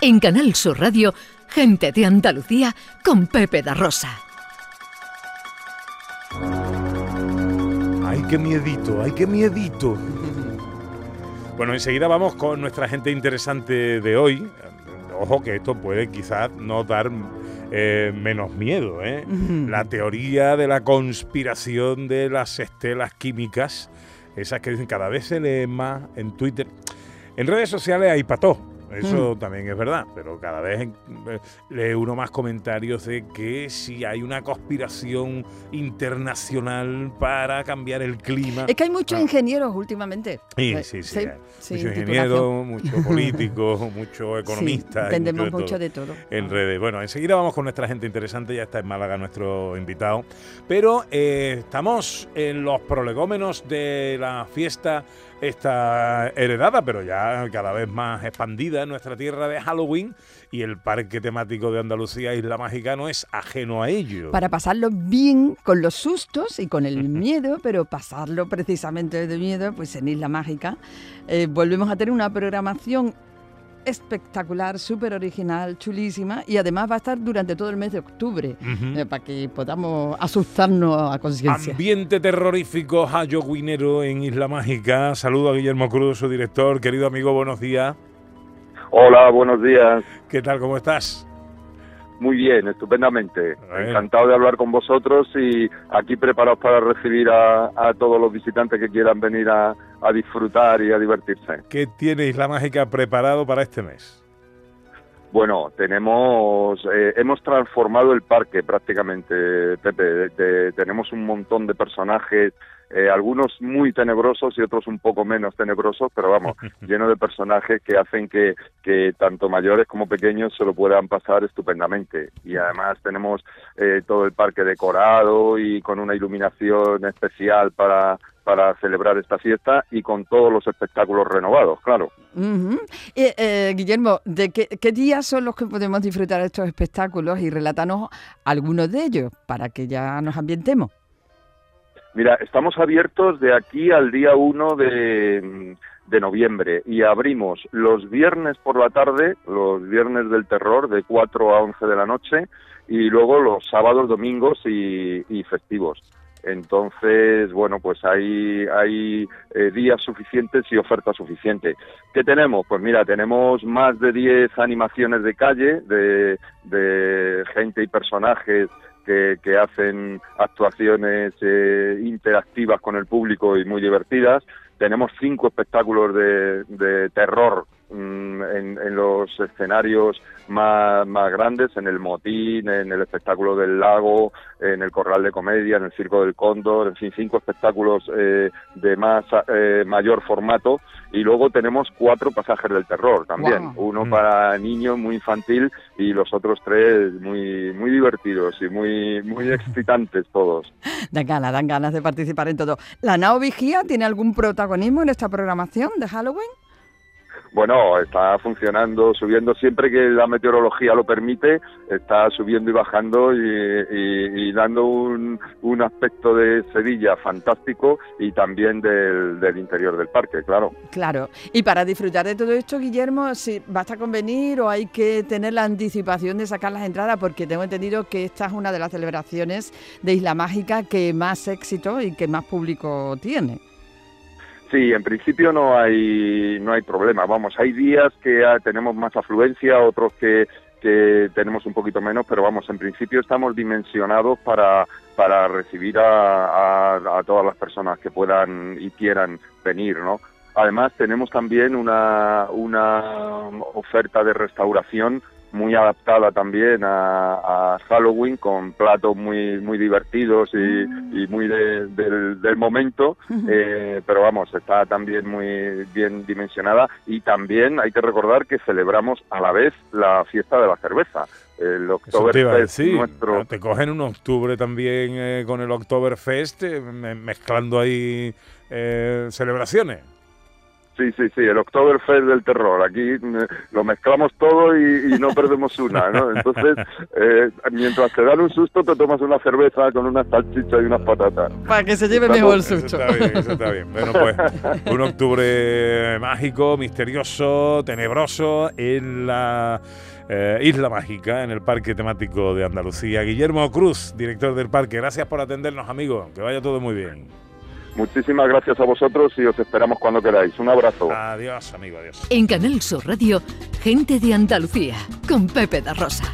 En Canal Sur Radio, Gente de Andalucía con Pepe da Rosa. Ay, qué miedito, ay, qué miedito. Bueno, enseguida vamos con nuestra gente interesante de hoy. Ojo que esto puede quizás no dar eh, menos miedo. ¿eh? La teoría de la conspiración de las estelas químicas, esas que dicen cada vez se lee más en Twitter. En redes sociales hay pató eso mm. también es verdad, pero cada vez eh, lee uno más comentarios de que si hay una conspiración internacional para cambiar el clima. Es que hay muchos ah. ingenieros últimamente. Sí, sí, sí. muchos ingenieros, muchos políticos, muchos economistas. entendemos mucho, de, todo, En redes. Bueno, enseguida vamos con nuestra gente interesante. Ya está en Málaga nuestro invitado. Pero eh, estamos en los prolegómenos de la fiesta esta heredada, pero ya cada vez más expandida en nuestra tierra de Halloween y el parque temático de Andalucía Isla Mágica no es ajeno a ello. Para pasarlo bien con los sustos y con el miedo, pero pasarlo precisamente de miedo, pues en Isla Mágica eh, volvemos a tener una programación espectacular, súper original, chulísima y además va a estar durante todo el mes de octubre eh, para que podamos asustarnos a conciencia. Ambiente terrorífico halloweenero en Isla Mágica. Saludo a Guillermo Cruz, su director. Querido amigo, buenos días. Hola, buenos días. ¿Qué tal? ¿Cómo estás? Muy bien, estupendamente. Encantado de hablar con vosotros y aquí preparados para recibir a, todos los visitantes que quieran venir a, disfrutar y a divertirse. ¿Qué tiene Isla Mágica preparado para este mes? Bueno, tenemos, eh, hemos transformado el parque prácticamente, Pepe. tenemos un montón de personajes eh, algunos muy tenebrosos y otros un poco menos tenebrosos, pero vamos, lleno de personajes que hacen que, que tanto mayores como pequeños se lo puedan pasar estupendamente. Y además tenemos eh, todo el parque decorado y con una iluminación especial para, para celebrar esta fiesta y con todos los espectáculos renovados, claro. Eh, Guillermo, ¿de qué, qué, días son los que podemos disfrutar estos espectáculos y relatarnos algunos de ellos para que ya nos ambientemos? Mira, estamos abiertos de aquí al día 1 de, noviembre y abrimos los viernes por la tarde, los viernes del terror, de 4 a 11 de la noche, y luego los sábados, domingos y, festivos. Entonces, bueno, pues hay, hay eh, días suficientes y oferta suficiente. ¿Qué tenemos? Pues mira, tenemos más de 10 animaciones de calle, de, de gente y personajes que, hacen actuaciones eh, interactivas con el público y muy divertidas. Tenemos cinco espectáculos de, terror mm, en, los escenarios más, más, grandes, en el Motín, en el espectáculo del lago, en el Corral de Comedia, en el Circo del Cóndor, en fin, cinco espectáculos eh, de más eh, mayor formato. Y luego tenemos cuatro pasajes del terror también, uno mm. para niños, muy infantil, y los otros tres muy, muy divertidos y muy, muy excitantes todos. Dan ganas, dan ganas de participar en todo. ¿La Nao Vigía tiene algún protagonismo en esta programación de Halloween? Bueno, está funcionando, subiendo siempre que la meteorología lo permite, está subiendo y bajando y, dando un, aspecto de Sevilla fantástico y también del, interior del parque, claro. Claro, y para disfrutar de todo esto, Guillermo, si ¿basta con venir o hay que tener la anticipación de sacar las entradas? Porque tengo entendido que esta es una de las celebraciones de Isla Mágica que más éxito y que más público tiene. Sí, en principio no hay no hay problema. Vamos, hay días que tenemos más afluencia, otros que, que tenemos un poquito menos, pero vamos, en principio estamos dimensionados para, para recibir a, a, todas las personas que puedan y quieran venir, ¿no? Además, tenemos también una, una oferta de restauración muy adaptada también a, Halloween con platos muy muy divertidos y, mm. muy del, momento. Eh, pero vamos está también muy bien dimensionada. Y también hay que recordar que celebramos a la vez la fiesta de la cerveza. El Oktoberfest nuestro te cogen un octubre también eh, con el Oktoberfest eh, mezclando ahí celebraciones Sí, sí, sí, el Oktoberfest del terror. Aquí eh, lo mezclamos todo y, no perdemos una, ¿no? Entonces, eh, mientras te dan un susto, te tomas una cerveza con una salchicha y unas patatas. Para que se lleve mejor el susto. Eso está bien, eso está bien. Bueno, pues un octubre mágico, misterioso, tenebroso en la... Eh, Isla Mágica, en el Parque Temático de Andalucía. Guillermo Cruz, director del parque, gracias por atendernos, amigo. Que vaya todo muy bien. Muchísimas gracias a vosotros y os esperamos cuando queráis. Un abrazo. Adiós, amigo, adiós. En Canal Sur Radio, gente de Andalucía, con Pepe da Rosa.